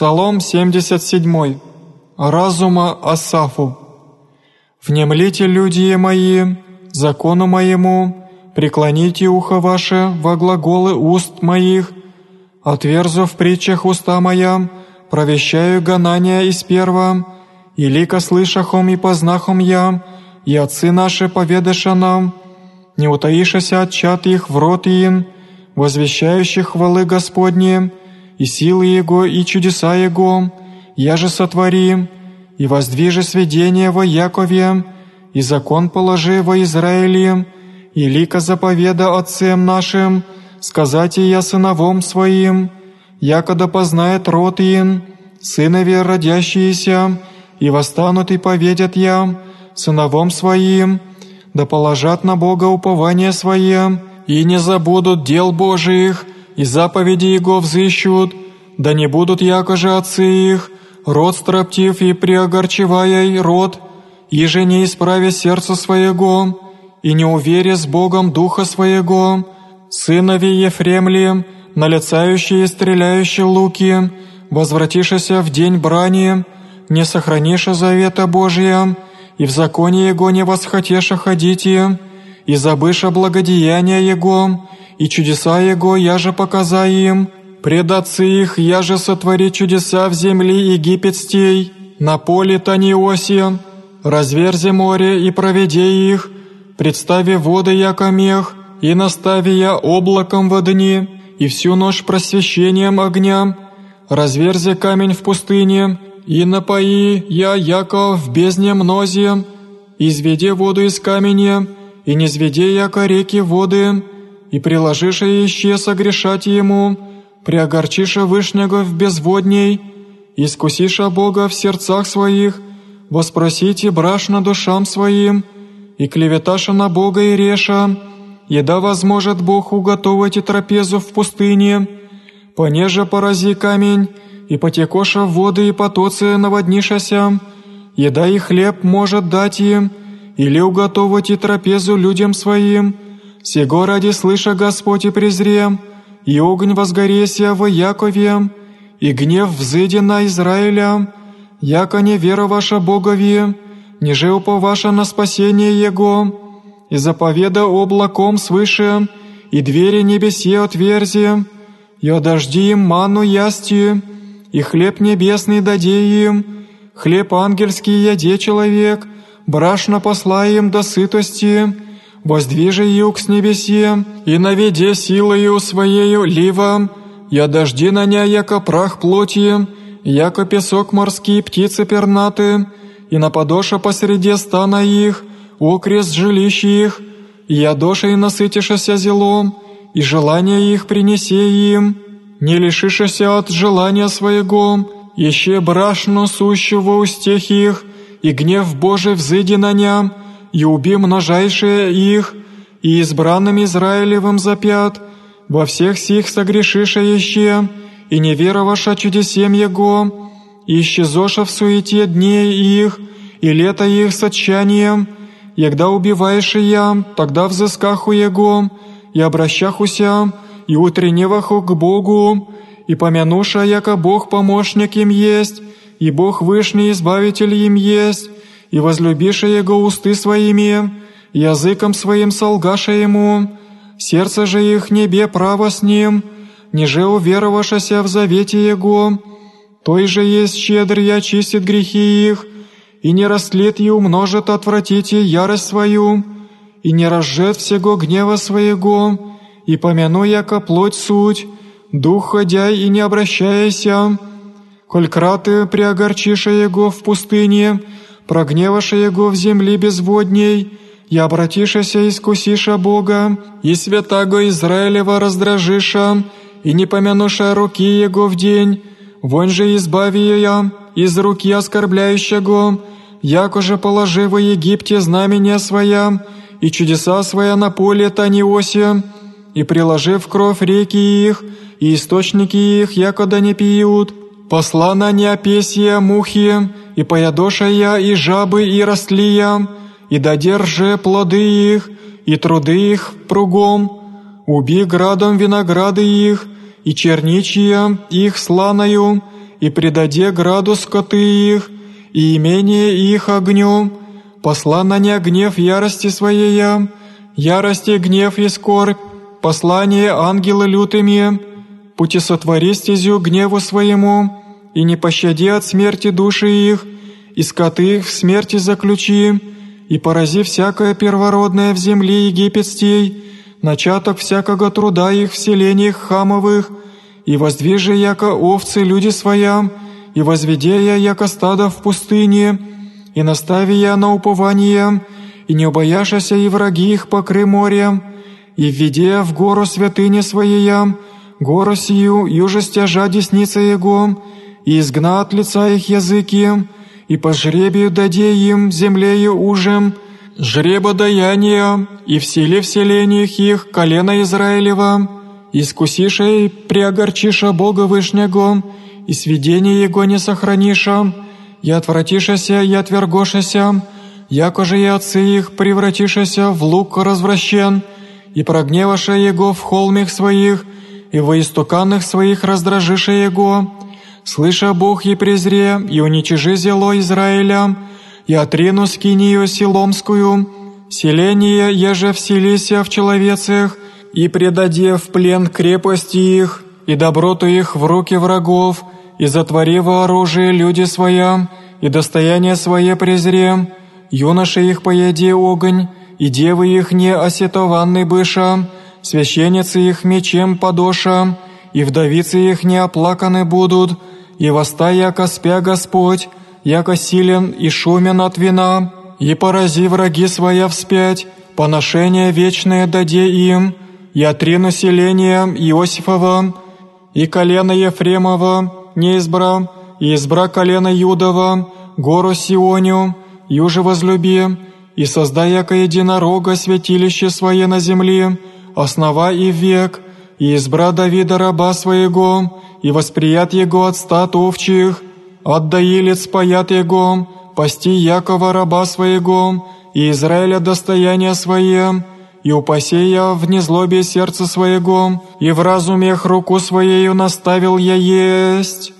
Псалом 77. Разума Асафу. «Внемлите, люди мои, закону моему, преклоните ухо ваше во глаголы уст моих, отверзу в притчах уста моя, провещаю гонания из перва, и лика слышахом и познахом я, и отцы наши поведаша нам, не утаишася от чат их в рот им, возвещающих хвалы Господни, и силы Его, и чудеса Его, я же сотвори, и воздвижи сведения во Якове, и закон положи во Израиле, и лика заповеда отцем нашим, сказать и я сыновом своим, якода познает род им, сынови родящиеся, и восстанут и поведят я, сыновом своим, да положат на Бога упование свое, и не забудут дел Божиих, и заповеди Его взыщут, да не будут якоже отцы их, род строптив и приогорчевая род, иже не исправя сердце своего, и не уверя с Богом духа своего, сынови Ефремли, налицающие и стреляющие луки, возвратишься в день брани, не сохраниша завета Божия, и в законе Его не восхотеша ходите, и забыша благодеяния Его, и чудеса Его я же показаю им, пред отцы их я же сотвори чудеса в земле египетстей, на поле Таниосе, разверзи море и проведи их, представи воды яко мех, и настави я облаком в дни, и всю ночь просвещением огня, разверзи камень в пустыне, и напои я яко в бездне мнозе, изведи воду из камня, и не зведи яко реки воды, и приложишь еще согрешать ему, приогорчиша Вышнего в безводней, искусиша Бога в сердцах своих, воспросите брашно душам своим, и клеветаша на Бога и реша, еда возможет Бог уготовить и трапезу в пустыне, понеже порази камень, и потекоша воды и потоцы наводнишася, еда и хлеб может дать им, или уготовить и трапезу людям своим, сего ради слыша Господь и презрем, и огонь возгореся в Якове, и гнев взыди на Израиля, яко не вера ваша Богови, ниже ваша на спасение Его, и заповеда облаком свыше, и двери небесе отверзи, и одожди им ману ясти, и хлеб небесный даде им, хлеб ангельский яде человек, брашно посла им до сытости, воздвижи юг с небесе, и наведе силою своею ливом, я дожди на ня, яко прах плоти, яко песок морские птицы пернаты, и на подоша посреди стана их, окрест жилищ их, и ядоша и насытишься зелом, и желание их принеси им, не лишишься от желания своего, еще брашно сущего устех их, и гнев Божий взыди на ням, и уби множайшие их, и избранным Израилевым запят, во всех сих согрешиша еще, и не вероваша чудесем Его, и исчезоша в суете дней их, и лето их с отчаянием, егда убиваешь я, тогда взыскаху Его, и обращахуся, и утренневаху к Богу, и помянуша, яко Бог помощник им есть, и Бог Вышний избавитель им есть, и возлюбиша Его усты своими, языком своим солгаша Ему, сердце же их небе право с Ним, ниже уверовавшася в завете Его, той же есть щедрый и очистит грехи их, и не растлит и умножит отвратите ярость свою, и не разжет всего гнева своего, и помяну яко плоть суть, дух ходя и не обращаяся, коль краты приогорчиша Его в пустыне, прогневаша Его в земли безводней, и обратишася искусиша Бога, и святаго Израилева раздражиша, и не помянуша руки Его в день, вон же избави я из руки оскорбляющего, яко же положи во Египте знамения своя, и чудеса своя на поле Таниосе, и приложив кровь реки их, и источники их, якода не пьют, посла на неопесие мухи, и поядоша я, и жабы, и растлия, и додержи плоды их, и труды их пругом, уби градом винограды их, и черничья их сланою, и предаде граду скоты их, и имение их огнем, посла на не гнев ярости своей, ярости гнев и скорбь, послание ангела лютыми, пути сотвори стезю гневу своему, и не пощади от смерти души их, и скоты их в смерти заключи, и порази всякое первородное в земле египетстей, начаток всякого труда их в селениях хамовых, и воздвижи яко овцы люди своям, и возведе я яко стадо в пустыне, и настави я на упование, и не убояшася и враги их покры морем, и введе в гору святыни своеям, гору сию, юже стяжа десница его, и изгна от лица их языки, и по жребию даде им землею ужем, жреба даяния, и в силе вселениях их колено Израилева, искусиша и приогорчиша Бога Вышнего, и сведение Его не сохраниша, и отвратишася, и отвергошася, якоже и отцы их превратишася в лук развращен, и прогневаша Его в холмих своих, и во истуканных своих раздражиша Его, слыша Бог и презре, и уничижи зело Израиля, и отрину скинию силомскую, селение еже вселися в человецах, и предаде в плен крепости их, и доброту их в руки врагов, и затвори во оружие люди своя, и достояние свое презре, юноши их поеди огонь, и девы их не осетованный быша, священницы их мечем подоша, и вдовицы их не оплаканы будут, и востай, яко спя Господь, яко силен и шумен от вина, и порази враги своя вспять, поношение вечное даде им, и отри население Иосифова, и колено Ефремова не избра, и избра колено Юдова, гору Сионю, юже возлюби, и создай яко единорога святилище свое на земле, основа и век, и избра Давида раба своего, и восприят его от стат овчих, от доилец паят его, пасти Якова раба своего, и Израиля достояние свое, и упаси я в незлобе сердца своего, и в разуме руку своею наставил я есть».